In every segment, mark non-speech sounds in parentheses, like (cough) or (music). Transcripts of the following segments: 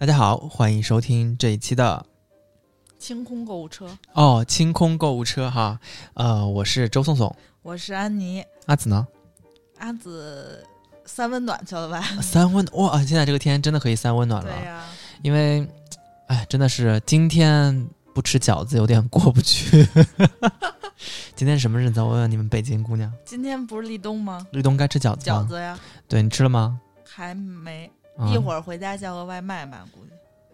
大家好，欢迎收听这一期的清空购物车，哦清空购物车哈。呃，我是周颂颂，我是安妮。阿紫呢？阿紫三温暖去了吧？三温哇！现在这个天真的可以三温暖了，对呀、因为哎，真的是今天不吃饺子有点过不去。(laughs) 今天什么日子？我问问你们北京姑娘，今天不是立冬吗？立冬该吃饺子吗？饺子呀，对你吃了吗？还没，啊一会儿回家叫个外卖吧，估计。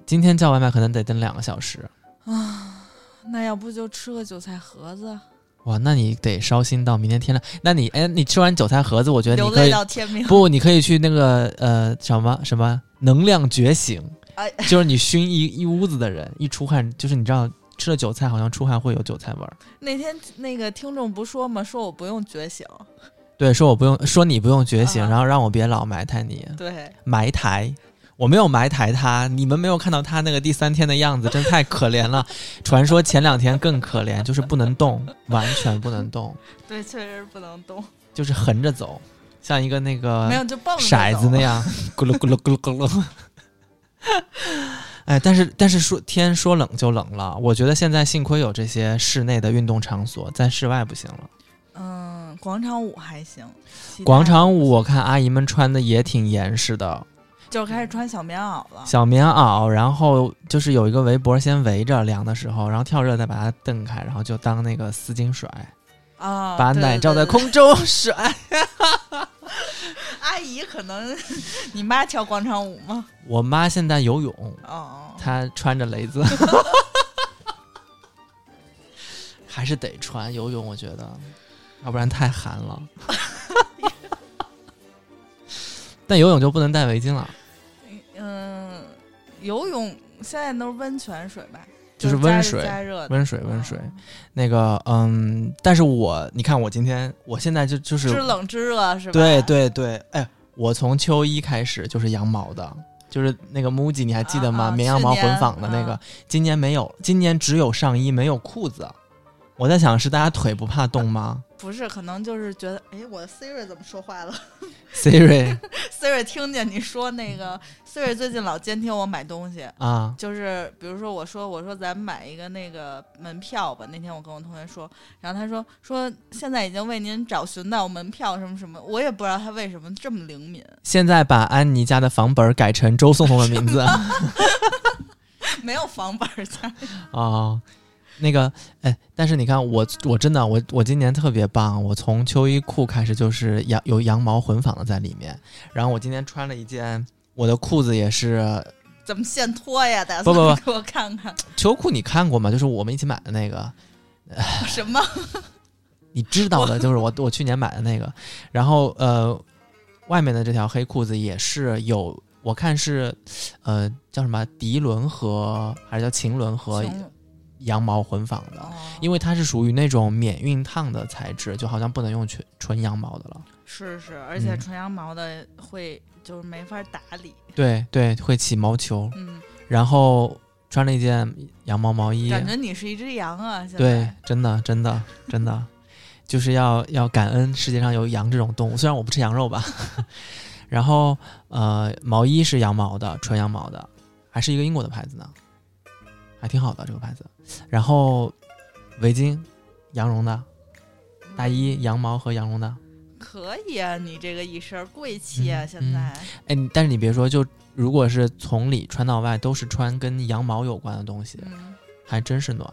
今天叫外卖可能得等两个小时啊。那要不就吃个韭菜盒子，哇，那你得烧心到明天天亮。那你哎，你吃完韭菜盒子，我觉得流泪你可以到天明。不，你可以去那个呃什么什么能量觉醒，哎，就是你熏一一屋子的人，一出汗，就是你知道吃了韭菜好像出汗会有韭菜味儿。那天那个听众不说吗？说我不用觉醒。对，说我不用，说你不用觉醒，啊然后让我别老埋汰你，对，埋汰。我没有埋汰他，你们没有看到他那个第三天的样子，真太可怜了。传说前两天更可怜，就是不能动，完全不能动，对，确实不能动，就是横着走，像一个那个没有就蹦着骰子那样，(laughs) 咕噜咕噜咕噜咕噜。哎，但是但是说天说冷就冷了，我觉得现在幸亏有这些室内的运动场所，在室外不行了。嗯，广场舞还行。广场舞我看阿姨们穿的也挺严实的，就开始穿小棉袄了。小棉袄，然后就是有一个围脖先围着凉的时候，然后跳热再把它蹬开，然后就当那个丝巾甩，啊，把奶罩在。空中甩。(laughs) 阿姨可能，你妈跳广场舞吗？我妈现在游泳，哦，她穿着雷子，(laughs) 还是得穿游泳，我觉得，要不然太寒了。(laughs) 但游泳就不能戴围巾了，嗯，游泳现在都是温泉水吧？就是温水加热，温水温水。嗯那个，嗯，但是我你看，我今天我现在就就是知冷知热是吧？对对对，哎，我从秋衣开始就是羊毛的，就是那个 MUJI，你还记得吗？啊啊绵羊毛混纺的那个，啊今年没有，今年只有上衣没有裤子。我在想，是大家腿不怕冻吗不是，可能就是觉得，哎，我的 Siri 怎么说话了？(laughs) (laughs) Siri？Siri 听见你说那个，Siri 最近老监听我买东西。啊，就是比如说，我说我说咱买一个那个门票吧。那天我跟我同学说，然后他说说现在已经为您找寻到门票什么什么，我也不知道他为什么这么灵敏，现在把安妮家的房本改成周颂颂的名字 (laughs) 没有房本儿在。哦。那个，哎，但是你看我，我真的，我我今年特别棒，我从秋衣裤开始就是羊有羊毛混纺的在里面，然后我今天穿了一件，我的裤子也是怎么现脱呀？打不不不给我看看秋裤，你看过吗？就是我们一起买的那个，(laughs) 什么？你知道的，就是我我去年买的那个，然后呃，外面的这条黑裤子也是有，我看是呃叫什么涤纶和还是叫腈纶和行羊毛混纺的，哦因为它是属于那种免熨烫的材质，就好像不能用纯纯羊毛的了。是是，而且嗯纯羊毛的会就是没法打理。对对，会起毛球，嗯，然后穿了一件羊毛毛衣，感觉你是一只羊啊！对，真的，真的，真的，(laughs) 就是要要感恩世界上有羊这种动物。虽然我不吃羊肉吧，(laughs) 然后呃，毛衣是羊毛的，纯羊毛的，还是一个英国的牌子呢，还挺好的这个牌子。然后围巾，羊绒的，大衣羊毛和羊绒的。可以啊，你这个一身贵气啊！嗯现在哎，你但是你别说，就如果是从里穿到外都是穿跟羊毛有关的东西，嗯，还真是暖，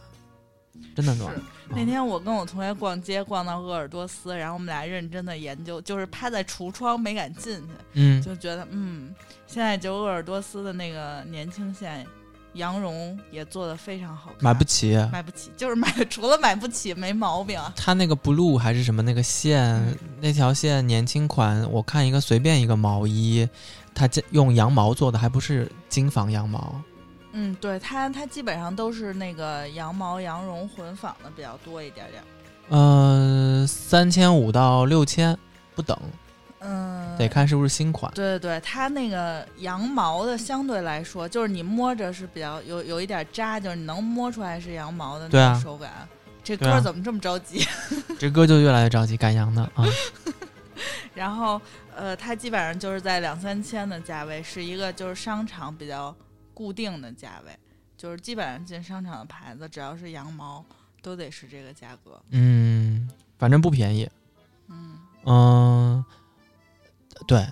真的暖。那天我跟我同学逛街，逛到鄂尔多斯，然后我们俩认真的研究，就是趴在橱窗没敢进去，嗯，就觉得嗯，现在就鄂尔多斯的那个年轻线羊绒也做的非常好看，买不起。买不起，就是买 (laughs) 除了买不起没毛病啊。它那个 blue 还是什么那个线，嗯那条线年轻款，我看一个随便一个毛衣，它这用羊毛做的，还不是精纺羊毛。嗯，对它它基本上都是那个羊毛羊绒混纺的比较多一点点。呃，三千五到六千不等，嗯，得看是不是新款。对对对，它那个羊毛的相对来说，就是你摸着是比较有有一点扎，就是你能摸出来是羊毛的那种手感。这歌怎么这么着急？(laughs) 这歌就越来越着急赶羊的啊。(laughs) 然后呃，它基本上就是在两三千的价位，是一个就是商场比较固定的价位，就是基本上进商场的牌子，只要是羊毛都得是这个价格。嗯，反正不便宜。嗯嗯，对。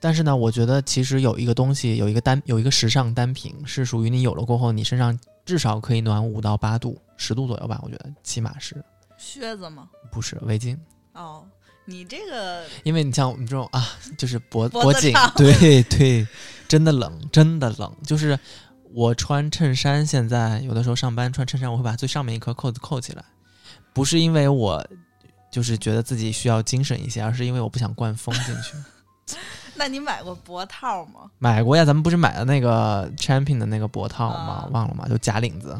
但是呢，我觉得其实有一个东西，有一个单，有一个时尚单品是属于你有了过后，你身上至少可以暖五到八度、十度左右吧。我觉得起码是靴子吗？不是围巾，哦，你这个因为你像我们这种啊，就是脖脖颈，对对，真的冷，真的冷。就是我穿衬衫，现在有的时候上班穿衬衫，我会把最上面一颗扣子扣起来，不是因为我就是觉得自己需要精神一些，而是因为我不想灌风进去。(laughs) 那你买过脖套吗？买过呀，咱们不是买的那个 Champion 的那个脖套吗？啊忘了吗？就假领子，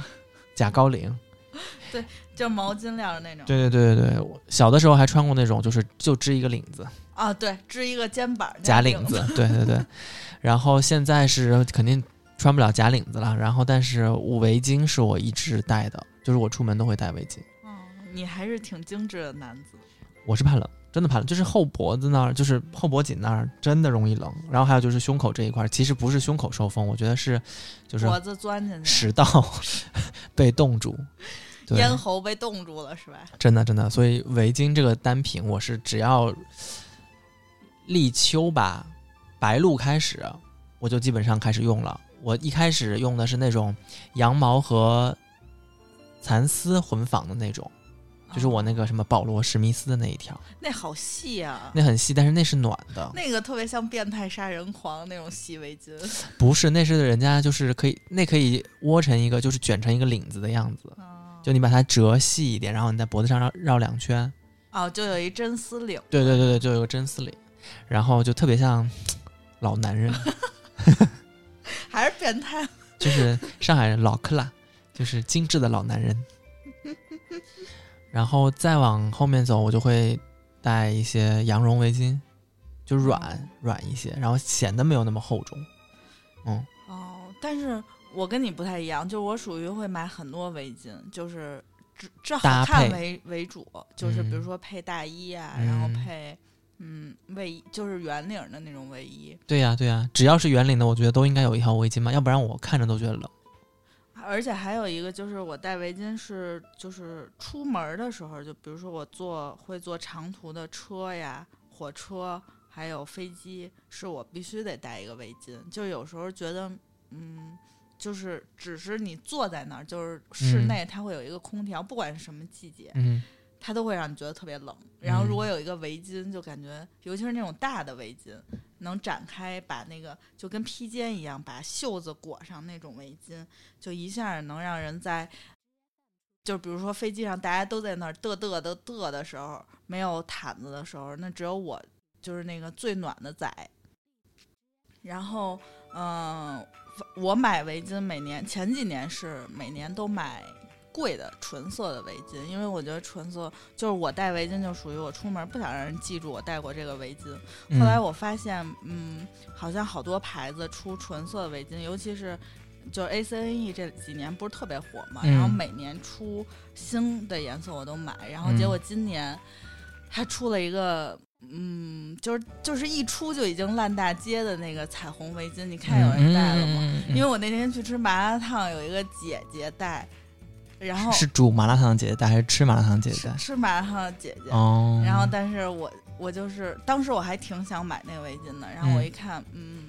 假高领。(laughs) 对就毛巾料的那种。对对对对对，小的时候还穿过那种，就是就织一个领子，啊，对，织一个肩膀假领领子。对对对，然后现在是肯定穿不了假领子了。然后，但是围巾是我一直戴的，就是我出门都会戴围巾。哦，你还是挺精致的男子。我是怕冷，真的怕冷，就是后脖子那儿，就是后脖颈那儿真的容易冷。然后还有就是胸口这一块，其实不是胸口受风，我觉得是就是脖子钻进去，食道被冻住。咽喉被冻住了是吧？真的真的，所以围巾这个单品，我是只要立秋吧，白露开始，我就基本上开始用了。我一开始用的是那种羊毛和蚕丝混纺的那种，就是我那个什么保罗史密斯的那一条，那好细啊，那很细，但是那是暖的，那个特别像变态杀人狂那种细围巾。(laughs) 不是，那是人家就是可以，那可以窝成一个，就是卷成一个领子的样子，哦就你把它折细一点，然后你在脖子上绕绕两圈，哦，就有一真丝领。对对对对，就有个真丝领，然后就特别像老男人，(laughs) 还是变态。就是上海人老克拉，就是精致的老男人。然后再往后面走，我就会带一些羊绒围巾，就软软一些，然后显得没有那么厚重。嗯，哦，但是我跟你不太一样，就是我属于会买很多围巾，就是只这好看为为主，就是比如嗯说配大衣啊，然后嗯配嗯卫衣，就是圆领的那种卫衣。对呀对呀，只要是圆领的，我觉得都应该有一条围巾嘛，要不然我看着都觉得冷。而且还有一个就是我戴围巾是就是出门的时候，就比如说我坐会坐长途的车呀、火车，还有飞机，是我必须得戴一个围巾。就有时候觉得，嗯，就是只是你坐在那儿，就是室内它会有一个空调，不管是什么季节，嗯，它都会让你觉得特别冷。然后如果有一个围巾，就感觉，尤其是那种大的围巾，能展开把那个就跟披肩一样，把袖子裹上那种围巾，就一下能让人在，就比如说飞机上大家都在那儿嘚嘚的嘚的时候，没有毯子的时候，那只有我就是那个最暖的仔。然后，嗯、我买围巾每年前几年是每年都买贵的纯色的围巾，因为我觉得纯色就是我戴围巾就属于我出门不想让人记住我戴过这个围巾。嗯后来我发现，嗯，好像好多牌子出纯色的围巾，尤其是就是 A C N E 这几年不是特别火嘛，嗯然后每年出新的颜色我都买，然后结果今年它出了一个。嗯，就是就是一出就已经烂大街的那个彩虹围巾，你看有人戴了吗？因为我那天去吃麻辣烫，有一个姐姐戴，然后是煮麻辣烫的姐姐带还是吃麻辣烫的姐姐带？吃麻辣烫的姐姐，哦，然后但是我我就是当时我还挺想买那个围巾的，然后我嗯。一看，嗯，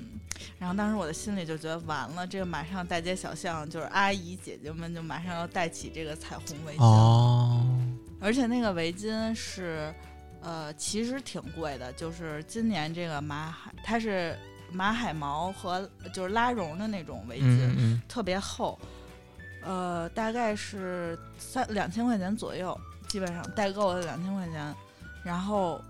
然后当时我的心里就觉得完了，这个马上大街小巷就是阿姨姐姐们就马上要戴起这个彩虹围巾，哦，而且那个围巾是，呃，其实挺贵的，就是今年这个马海它是马海毛和就是拉绒的那种围巾，嗯嗯。特别厚，呃，大概是三两千块钱左右，基本上代购的两千块钱，然后，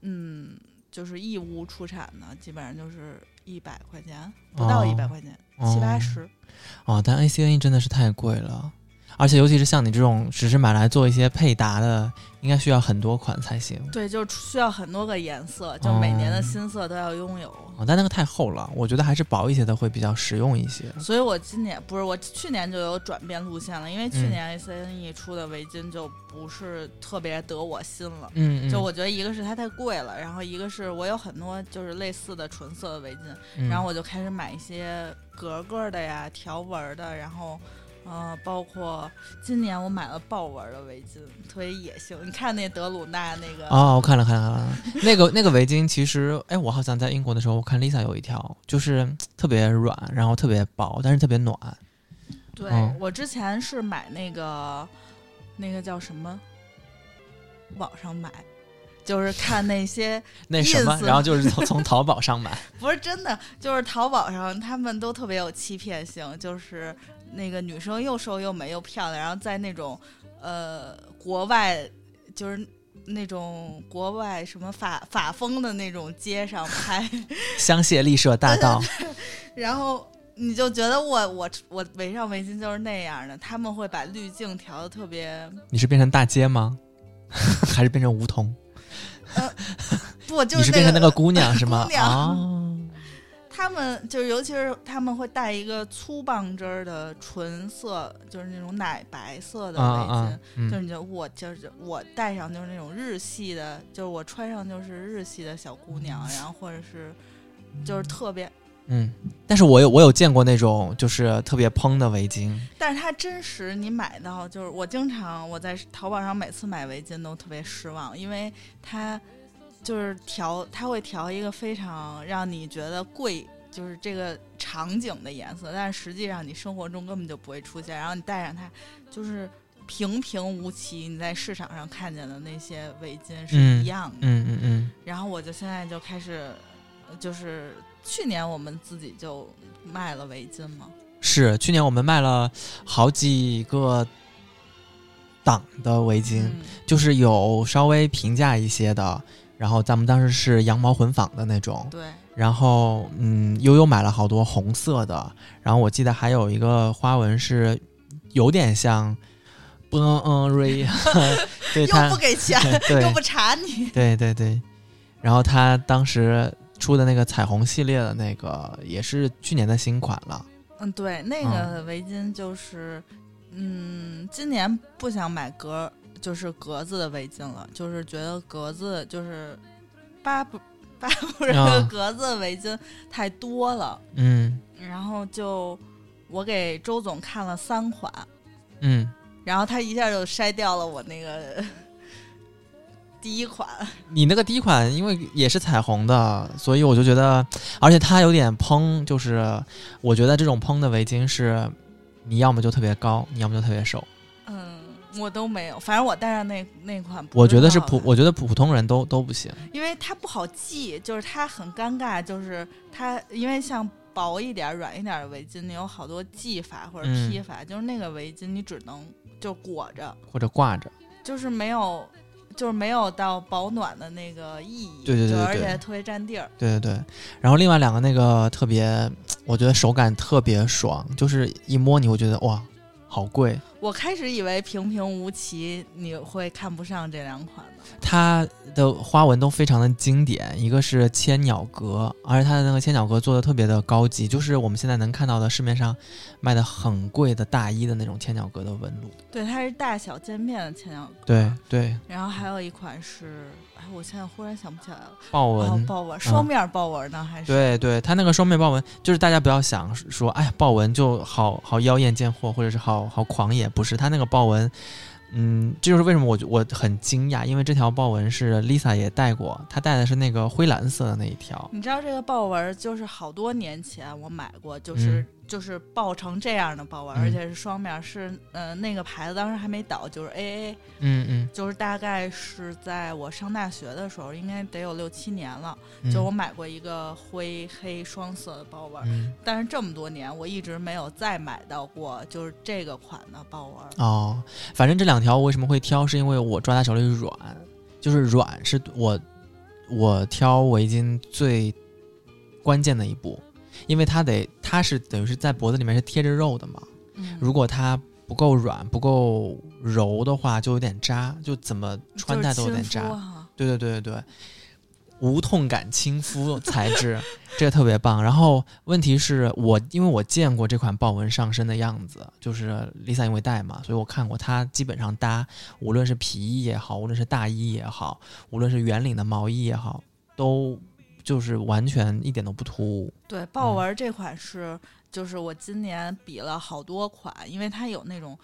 嗯，就是义乌出产的，基本上就是一百块钱，不到哦一百块钱，哦七八十。哦，但 A C N E 真的是太贵了。而且尤其是像你这种只是买来做一些配搭的，应该需要很多款才行。对，就是需要很多个颜色，就每年的哦新色都要拥有。哦，但那个太厚了，我觉得还是薄一些的会比较实用一些。所以我今年不是我去年就有转变路线了，因为去嗯年 A C N E 出的围巾就不是特别得我心了。嗯嗯，就我觉得一个是它太贵了，然后一个是我有很多就是类似的纯色的围巾，嗯然后我就开始买一些格格的呀、条纹的，然后呃，包括今年我买了豹纹的围巾，特别野性。你看那德鲁纳那个，哦，我看了看了看了，那个那个围巾其实，哎，我好像在英国的时候，我看 Lisa 有一条，就是特别软，然后特别薄，但是特别暖。对、嗯我之前是买那个那个叫什么，网上买。就是看那些 (laughs) 那什么，然后就是从从淘宝上买。(laughs) 不是真的，就是淘宝上他们都特别有欺骗性，就是那个女生又瘦又美又漂亮，然后在那种呃国外就是那种国外什么法法风的那种街上拍，(laughs) 香榭丽舍大道，(laughs) 然后你就觉得我我我围上围巾就是那样的，他们会把滤镜调的特别你是变成大街吗？(laughs) 还是变成梧桐？不就你是那变成那个姑娘是吗姑？娘哦，他们就是，尤其是他们会带一个粗棒针儿的纯色，就是那种奶白色的围巾，啊啊，嗯，就是你觉得我就是我戴上就是那种日系的，就是我穿上就是日系的小姑娘，然后或者是就是特别，嗯，但是我有我有见过那种就是特别蓬的围巾，但是它真实你买到就是我经常我在淘宝上每次买围巾都特别失望，因为它就是调它会调一个非常让你觉得贵。就是这个场景的颜色，但是实际上你生活中根本就不会出现。然后你戴上它，就是平平无奇，你在市场上看见的那些围巾是嗯一样的。嗯嗯嗯，然后我就现在就开始，呃就是去年我们自己就卖了围巾嘛，是去年我们卖了好几个档的围巾，嗯，就是有稍微平价一些的，然后咱们当时是羊毛混纺的那种，对，然后嗯，悠悠买了好多红色的，然后我记得还有一个花纹是有点像波恩瑞，对又不给钱，(laughs) 又不查你，对对对，然后他当时出的那个彩虹系列的那个也是去年的新款了，嗯，对，那个围巾就是，嗯，今年不想买格，就是格子的围巾了，就是觉得格子就是巴布巴布这个啊格子的围巾太多了，嗯然后就我给周总看了三款。嗯，然后他一下就筛掉了我那个第一款，你那个第一款因为也是彩虹的，所以我就觉得，而且它有点蓬，就是我觉得这种蓬的围巾是，你要么就特别高，你要么就特别瘦。嗯，我都没有，反正我戴上那那款我觉得是普，我觉得普通人都都不行。因为它不好系，就是它很尴尬，就是它因为像薄一点、软一点的围巾，你有好多系法或者嗯披法，就是那个围巾你只能就裹着，或者挂着，就是没有。就是没有到保暖的那个意义，对对对而且特别占地儿。对对对。然后另外两个那个特别，我觉得手感特别爽，就是一摸你会觉得哇，好贵。我开始以为平平无奇，你会看不上这两款的。它的花纹都非常的经典，一个是千鸟格，而且它的那个千鸟格做的特别的高级，就是我们现在能看到的市面上卖的很贵的大衣的那种千鸟格的纹路。对，它是大小渐变的千鸟格。对对，然后还有一款是，哎，我现在忽然想不起来了。豹纹。哦，豹纹，双面豹纹呢？还是？对对，它那个双面豹纹，就是大家不要想说，哎呀，豹纹就好好妖艳贱货，或者是好好狂野，不是，它那个豹纹，嗯，这就是为什么我我很惊讶，因为这条豹纹是 Lisa 也戴过，她戴的是那个灰蓝色的那一条，你知道这个豹纹就是好多年前我买过，就是、就是爆成这样的豹纹，嗯。而且是双面，是呃那个牌子当时还没倒，就是 AA，嗯嗯，就是大概是在我上大学的时候，应该得有六七年了。嗯。就我买过一个灰黑双色的豹纹，嗯。但是这么多年我一直没有再买到过就是这个款的豹纹。哦，反正这两条我为什么会挑，是因为我抓在手里软，就是软是我我挑围巾最关键的一步，因为它得它是等于是在脖子里面是贴着肉的嘛，嗯，如果它不够软、不够柔的话，就有点扎，就怎么穿戴都有点扎。对对对对对，无痛感亲肤材质，(laughs) 这个特别棒。然后问题是我，因为我见过这款豹纹上身的样子，就是 Lisa 因为戴嘛，所以我看过它基本上搭，无论是皮衣也好，无论是大衣也好，无论是圆领的毛衣也好，都就是完全一点都不突兀。对，豹纹这款是，就是我今年比了好多款，因为它有那种，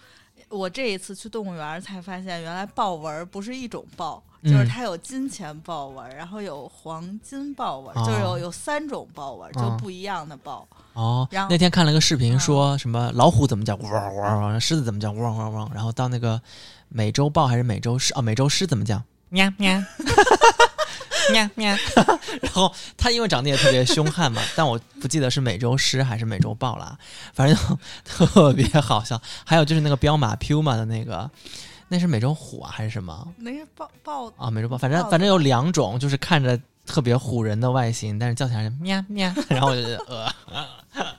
我这一次去动物园才发现，原来豹纹不是一种豹。就是它有金钱豹纹，然后有黄金豹纹，就是有有三种豹纹，就不一样的豹。哦，然后那天看了个视频，说什么老虎怎么叫汪汪汪，狮子怎么叫汪汪汪，然后到那个美洲豹还是美洲狮哦，美洲狮怎么叫？喵喵，(laughs) 喵喵。(laughs) 然后它因为长得也特别凶悍嘛，但我不记得是美洲狮还是美洲豹了，反正 (laughs) 特别好笑。还有就是那个彪马 Puma 的那个。那是美洲虎啊，还是什么？那是豹豹啊，美洲豹，反正反正有两种，就是看着特别唬人的外形，但是叫起来是喵喵，(laughs) 然后我就觉得呃，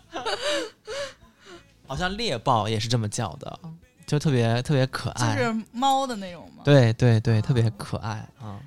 好像猎豹也是这么叫的，就特别特别可爱，就是猫的那种吗？对对对，特别可爱啊。嗯，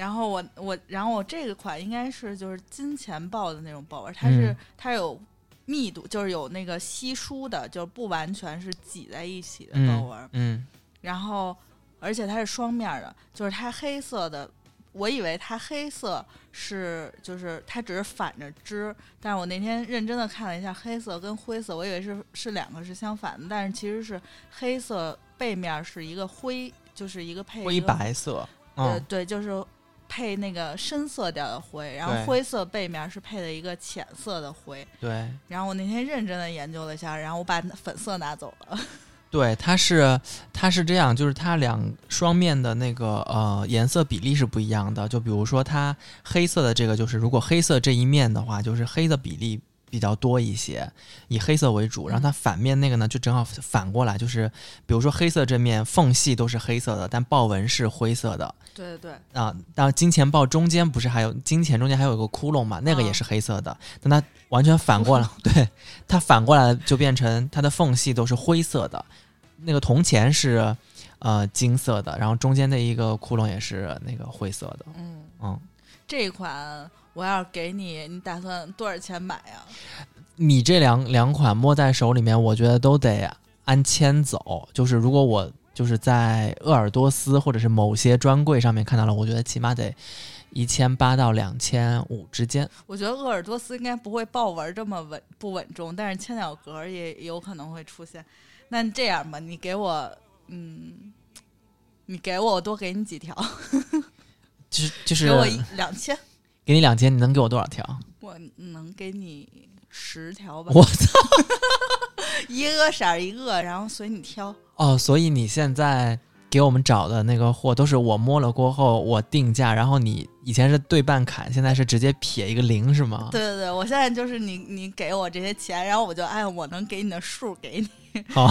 然后我我然后我这个款应该是就是金钱豹的那种豹纹，它是它有密度，就是有那个稀疏的，就不完全是挤在一起的豹纹，嗯。然后，而且它是双面的，就是它黑色的，我以为它黑色是就是它只是反着织，但是我那天认真的看了一下黑色跟灰色，我以为是是两个是相反的，但是其实是黑色背面是一个灰，就是一个配灰白色，对对，就是配那个深色调的灰，然后灰色背面是配的一个浅色的灰，对。然后我那天认真的研究了一下，然后我把粉色拿走了。(laughs) 对，它是它是这样，就是它两双面的那个呃颜色比例是不一样的。就比如说它黑色的这个，就是如果黑色这一面的话，就是黑的比例比较多一些，以黑色为主。然后它反面那个呢，就正好反过来，就是比如说黑色这面缝隙都是黑色的，但豹纹是灰色的。对对对。啊，然后金钱豹中间不是还有金钱中间还有个窟窿嘛？那个也是黑色的，但它完全反过来，(laughs) 对它反过来就变成它的缝隙都是灰色的。那个铜钱是，呃，金色的，然后中间的一个窟窿也是那个灰色的。嗯嗯，这款我要给你，你打算多少钱买呀？你这两两款摸在手里面，我觉得都得按千走。就是如果我就是在鄂尔多斯或者是某些专柜上面看到了，我觉得起码得一千八到两千五之间。我觉得鄂尔多斯应该不会豹纹这么稳不稳重，但是千鸟格也有可能会出现。那这样吧，你给我，嗯，你给我，我多给你几条，(laughs) 就是就是给我两千，给你两千，你能给我多少条？我能给你十条吧。(laughs) 我操，一个色儿一个，然后随你挑。哦，所以你现在给我们找的那个货都是我摸了过后我定价，然后你以前是对半砍，现在是直接撇一个零是吗？对对对，我现在就是你你给我这些钱，然后我就按我能给你的数给你。好，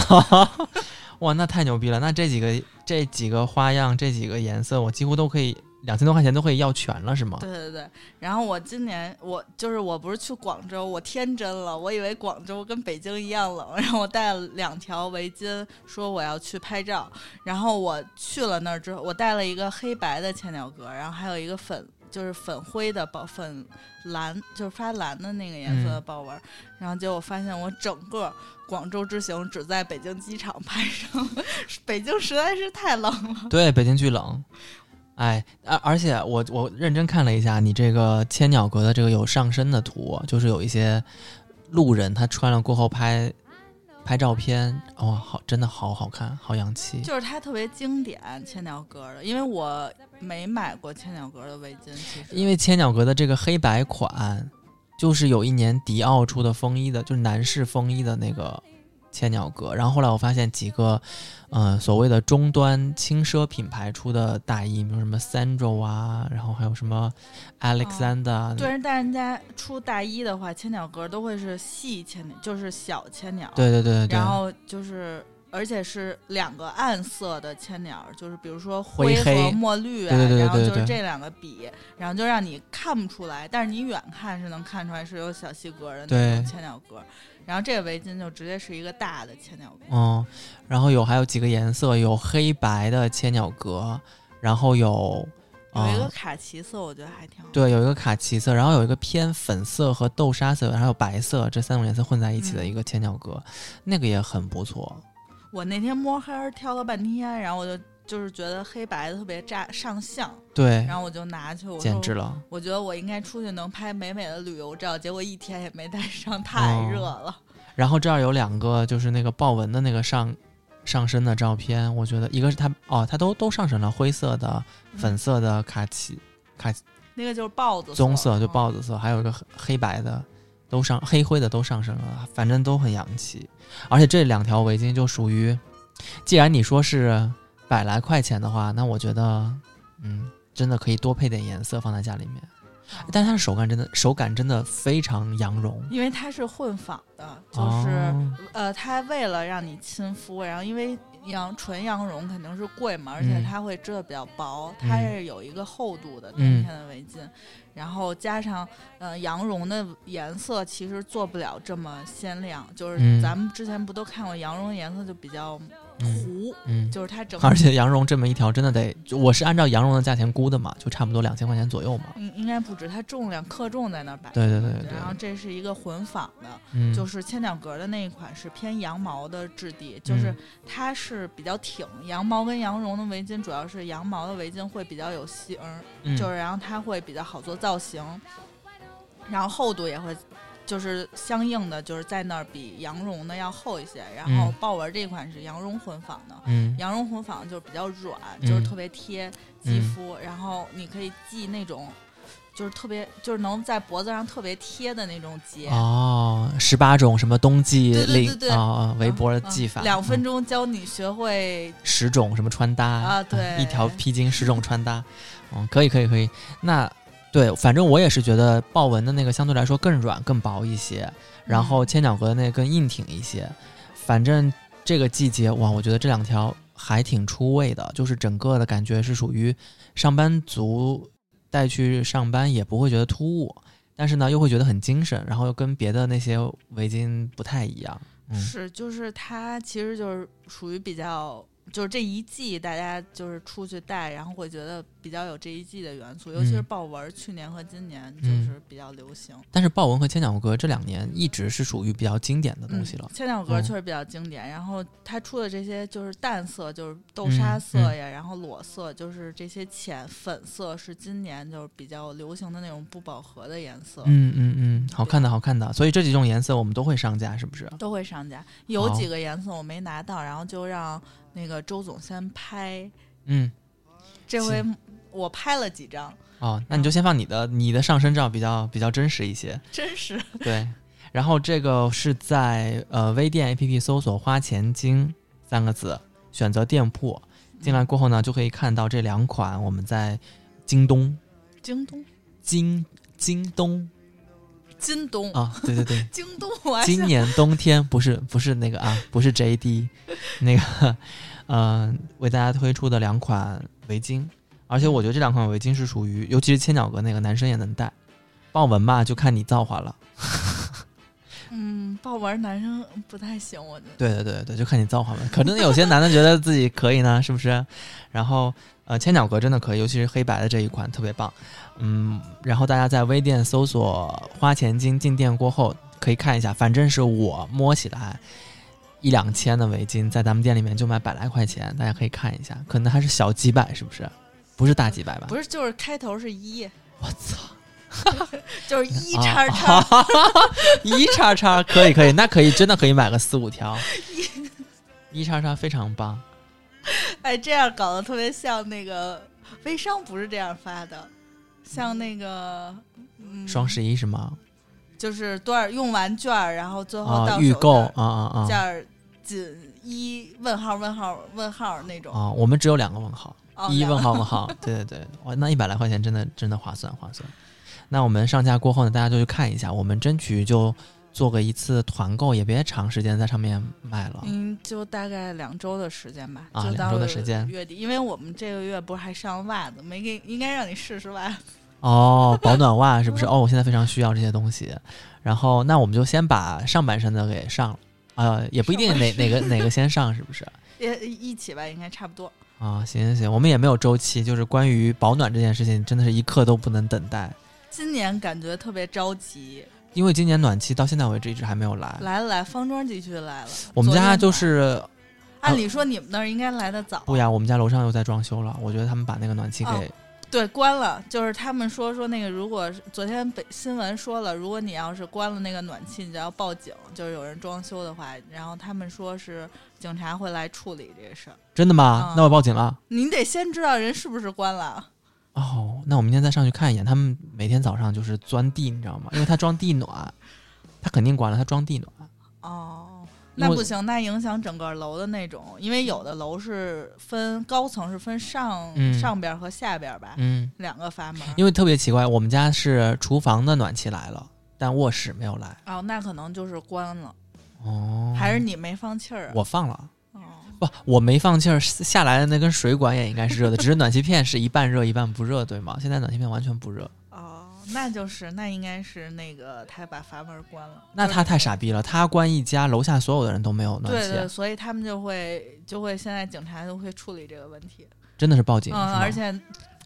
(laughs) 哇，那太牛逼了！那这几个、这几个花样、这几个颜色，我几乎都可以两千多块钱都可以要全了，是吗？对对对。然后我今年我就是我不是去广州，我天真了，我以为广州跟北京一样冷，然后我带了两条围巾，说我要去拍照。然后我去了那儿之后，我带了一个黑白的千鸟格，然后还有一个粉。就是粉灰的豹粉蓝，就是发蓝的那个颜色的豹纹，然后结果发现我整个广州之行只在北京机场拍上，(laughs) 北京实在是太冷了。对，北京巨冷。哎，而而且我我认真看了一下你这个千鸟格的这个有上身的图，就是有一些路人他穿了过后拍。拍照片哦，好，真的好好看，好洋气。就是它特别经典，千鸟格的，因为我没买过千鸟格的围巾。其实，因为千鸟格的这个黑白款，就是有一年迪奥出的风衣的，就是男士风衣的那个。千鸟格，然后后来我发现几个，呃，所谓的中端轻奢品牌出的大衣，比如什么 Sandro 啊，然后还有什么 Alexander。对，但人家出大衣的话，千鸟格都会是细千鸟，就是小千鸟。对对对对。然后就是而且是两个暗色的千鸟，就是比如说灰和墨绿啊，对对对对然后就是这两个比，然后就让你看不出来，但是你远看是能看出来是有小细格的那种千鸟格。然后这个围巾就直接是一个大的千鸟格，嗯，然后有还有几个颜色，有黑白的千鸟格，然后有呃有一个卡其色，我觉得还挺好。对，有一个卡其色，然后有一个偏粉色和豆沙色，然后有白色这三种颜色混在一起的嗯一个千鸟格，那个也很不错。我那天摸黑儿挑了半天，然后我就就是觉得黑白的特别炸上相，对，然后我就拿去，简直了。我觉得我应该出去能拍美美的旅游照，结果一天也没带上，太哦热了。(laughs) 然后这儿有两个，就是那个豹纹的那个上上身的照片，我觉得一个是它哦，它都都上身了，灰色的、粉色的、卡其、卡其那个就是豹子棕色就嗯豹子色，还有一个黑黑白的，都上黑灰的都上身了，反正都很洋气。而且这两条围巾就属于，既然你说是百来块钱的话，那我觉得，嗯，真的可以多配点颜色放在家里面。但它的手感真的手感真的非常羊绒，因为它是混纺的，就是、哦呃，它为了让你亲肤，然后因为羊纯羊绒肯定是贵嘛，而且嗯它会织的比较薄，它嗯是有一个厚度的冬嗯天的围巾，然后加上呃羊绒的颜色其实做不了这么鲜亮，就是嗯咱们之前不都看过羊绒颜色就比较嗯糊，嗯，就是它整而且羊绒这么一条真的得，就我是按照羊绒的价钱估的嘛，就差不多两千块钱左右嘛。嗯应该不止，它重量克重在那儿摆着对。对对对然后这是一个混纺的，嗯，就是千鸟格的那一款是偏羊毛的质地，就是嗯它是比较挺。羊毛跟羊绒的围巾主要是羊毛的围巾会比较有型就是然后它会比较好做造型，然后厚度也会。就是相应的，就是在那儿比羊绒的要厚一些。然后嗯豹纹这款是羊绒混纺的，嗯羊绒混纺就是比较软，嗯就是特别贴肌嗯肤，然后你可以系那种，就是特别就是能在脖子上特别贴的那种结。哦，十八种什么冬季领啊啊围脖的嗯技法，两分嗯钟教你学会十种什么穿搭啊对一条披巾十种穿搭，嗯，可以可以可以。那对，反正我也是觉得豹纹的那个相对来说更软更薄一些，然后嗯千鸟格的那个更硬挺一些。反正这个季节哇，我觉得这两条还挺出位的，就是整个的感觉是属于上班族带去上班也不会觉得突兀，但是呢又会觉得很精神，然后又跟别的那些围巾不太一样。嗯是，就是它其实就是属于比较，就是这一季大家就是出去带，然后会觉得比较有这一季的元素，尤其是嗯豹纹儿，去年和今年就嗯是比较流行。但是豹纹和千鸟格这两年一直是属于比较经典的东西了嗯。。千鸟格嗯确实比较经典，然后它出的这些就是淡色，就是豆嗯沙色嗯呀，然后裸色，就是这些浅粉色是今年就是比较流行的那种不饱和的颜色。嗯嗯嗯，好看的好看的，所以这几种颜色我们都会上架，是不是？都会上架，有几个颜色我没拿到，然后就让那个周总先拍。嗯，这回我拍了几张，哦，那你就先放你的，你的上身照比较比较真实一些。(laughs) 真实对，然后这个是在呃微店 APP 搜索“花钱精”三个字，选择店铺，进来过后呢，就可以看到这两款我们在京东、京东、京京东京东、啊，对对对，(laughs) 京东，我今年冬天不是不是那个啊，不是 JD，(laughs) 那个嗯、为大家推出的两款围巾，而且我觉得这两款围巾是属于，尤其是千鸟格那个，男生也能戴。豹纹吧，就看你造化了。(laughs) 嗯，豹纹男生不太行，我觉得。对对对对，就看你造化了。可能有些男的觉得自己可以呢，是不是？然后呃，千鸟格真的可以，尤其是黑白的这一款特别棒。嗯，然后大家在微店搜索“花钱精”，进店过后可以看一下，反正是我摸起来一两千的围巾，在咱们店里面就卖百来块钱，大家可以看一下，可能还是小几百，是不是？不是大几百吧？不是，就是开头是一，我操！(laughs) 就是一啊叉 (laughs) 叉，一叉叉可以可以，那可以真的可以买个四五条。(laughs) 一叉叉非常棒，(laughs) 哎，这样搞得特别像那个微商不是这样发的，像那个嗯，双十一是吗？就是多少用完券儿，然后最后啊，到手预购的啊啊啊件儿仅一问号问号问号那种。啊！我们只有两个问号，哦一问号问号，(laughs) 对对对，哇，那一百来块钱真的真的划算划算。那我们上架过后呢，大家就去看一下，我们争取就做个一次团购，也别长时间在上面卖了。嗯，就大概两周的时间吧，啊两周的时间月底，因为我们这个月不是还上袜子，没给，应该让你试试袜子。哦，保暖袜是不是？哦，我现在非常需要这些东西。然后，那我们就先把上半身的给上了。呃，也不一定哪哪个哪个先上，是不是？(laughs) 也一起吧，应该差不多。啊，行行行，我们也没有周期，就是关于保暖这件事情，真的是一刻都不能等待。今年感觉特别着急，因为今年暖气到现在为止一直还没有来，来了来，方庄地区来了。我们家就是按理说你们那儿应该来的早。不呀，我们家楼上又在装修了，我觉得他们把那个暖气给、哦对，关了。就是他们说说那个，如果昨天北新闻说了，如果你要是关了那个暖气，你就要报警，就是有人装修的话，然后他们说是警察会来处理这个事儿。真的吗？嗯那我报警了。您得先知道人是不是关了。哦，那我明天再上去看一眼。他们每天早上就是钻地，你知道吗？因为他装地暖，他肯定关了，他装地暖。哦，那不行，那影响整个楼的那种，因为有的楼是分高层是分上、嗯上边和下边吧，嗯，两个阀门。因为特别奇怪，我们家是厨房的暖气来了，但卧室没有来。哦，那可能就是关了，哦，还是你没放气儿啊？我放了。哦，不，我没放气儿，下来的那根水管也应该是热的，只是暖气片是一半热一半不热，对吗？现在暖气片完全不热，哦，那就是那应该是那个他把阀门关了。那他太傻逼了，他关一家，楼下所有的人都没有暖气，对对，所以他们就会就会现在警察就会处理这个问题。真的是报警。嗯，而且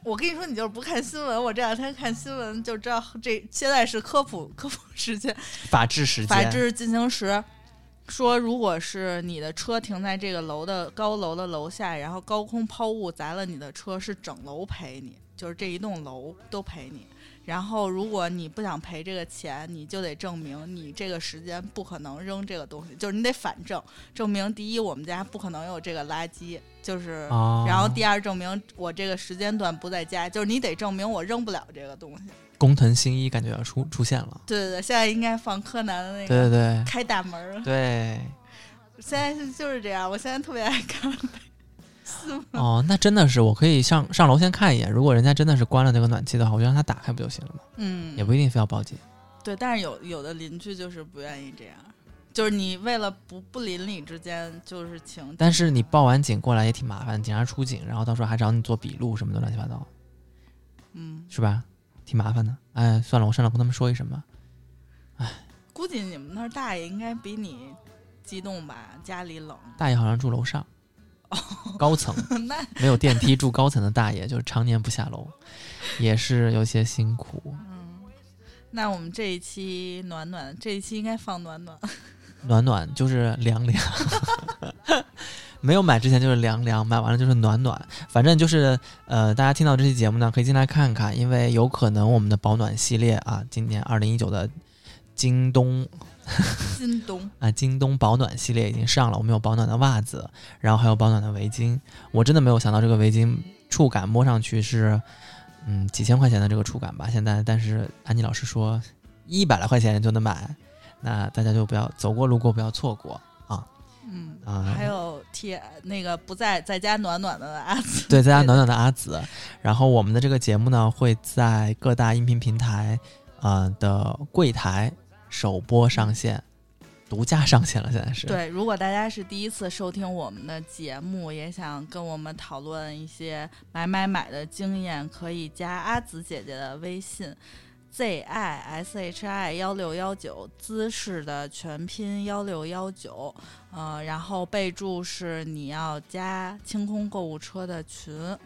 我跟你说，你就是不看新闻，我这两天看新闻就知道这现在是科普科普时间，法治时间，法治进行时。说，如果是你的车停在这个楼的高楼的楼下，然后高空抛物砸了你的车，是整楼赔你，就是这一栋楼都赔你。然后，如果你不想赔这个钱，你就得证明你这个时间不可能扔这个东西，就是你得反证，证明第一我们家不可能有这个垃圾，就是，哦然后第二证明我这个时间段不在家，就是你得证明我扔不了这个东西。工藤新一感觉要出出现了。对对对，现在应该放柯南的那个对对对开大门儿，对，现在是就是这样，我现在特别爱看。哦，那真的是我可以上上楼先看一眼，如果人家真的是关了那个暖气的话，我就让他打开不就行了吗？嗯，也不一定非要报警。对，但是有有的邻居就是不愿意这样，就是你为了不不邻里之间，就是请，但是你报完警过来也挺麻烦，警察出警，然后到时候还找你做笔录什么的，乱七八糟，嗯，是吧？挺麻烦的。哎，算了，我上来跟他们说一声吧。哎估计你们那儿大爷应该比你激动吧，家里冷，大爷好像住楼上，高层 (laughs) 没有电梯，住高层的大爷就是常年不下楼，也是有些辛苦。嗯，那我们这一期暖暖，这一期应该放暖暖，(laughs) 暖暖就是凉凉，(laughs) 没有买之前就是凉凉，买完了就是暖暖。反正就是呃，大家听到这期节目呢，可以进来看看，因为有可能我们的保暖系列啊，今年二零一九的京东京东，(laughs) 啊京东保暖系列已经上了，我们有保暖的袜子，然后还有保暖的围巾。我真的没有想到这个围巾触感摸上去是嗯几千块钱的这个触感吧，现在但是安妮老师说一百来块钱就能买，那大家就不要走过路过不要错过。嗯。啊、还有贴那个不在在家暖暖的阿紫，对，在家暖暖的阿紫。然后我们的这个节目呢，会在各大音频平台呃的柜台首播上线，独家上线了，现在是。对，如果大家是第一次收听我们的节目，也想跟我们讨论一些买买买的经验，可以加阿紫姐姐的微信 z i s h i 幺六幺九，姿势的全拼幺六幺九，呃，然后备注是你要加清空购物车的群。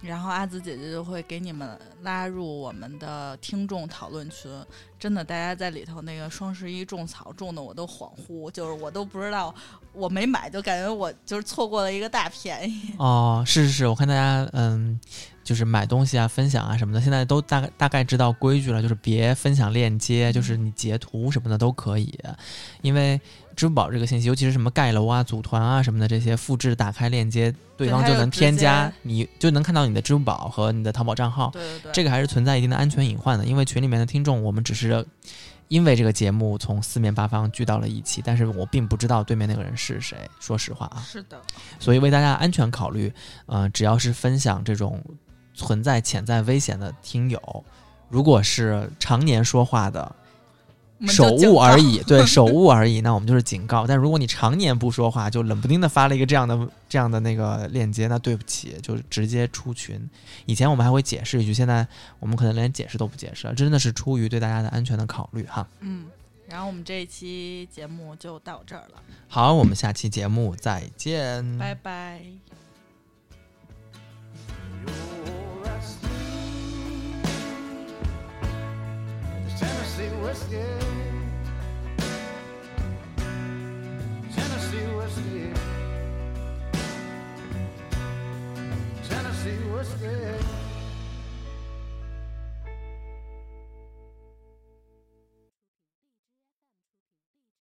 然后阿紫姐姐就会给你们拉入我们的听众讨论群，真的，大家在里头那个双十一种草种的我都恍惚，就是我都不知道，我没买就感觉我就是错过了一个大便宜。(laughs) 哦，是是是，我看大家嗯，就是买东西啊、分享啊什么的，现在都大概大概知道规矩了，就是别分享链接，就是你截图什么的都可以，因为支付宝这个信息，尤其是什么盖楼啊、组团啊什么的这些，复制打开链接，对方就能添加，你就能看到你的支付宝和你的淘宝账号。对对对，这个还是存在一定的安全隐患的，因为群里面的听众，我们只是因为这个节目从四面八方聚到了一起，但是我并不知道对面那个人是谁，说实话啊，是的，所以为大家安全考虑，呃，只要是分享这种存在潜在危险的听友，如果是常年说话的，(laughs) 手误而已，对手误而已。那我们就是警告。但如果你常年不说话，就冷不丁的发了一个这样的这样的那个链接，那对不起，就是直接出群。以前我们还会解释一句，现在我们可能连解释都不解释了，真的是出于对大家的安全的考虑哈。嗯，然后我们这一期节目就到这儿了，好，我们下期节目再见，拜拜。Tennessee whiskey. Tennessee whiskey. Tennessee whiskey.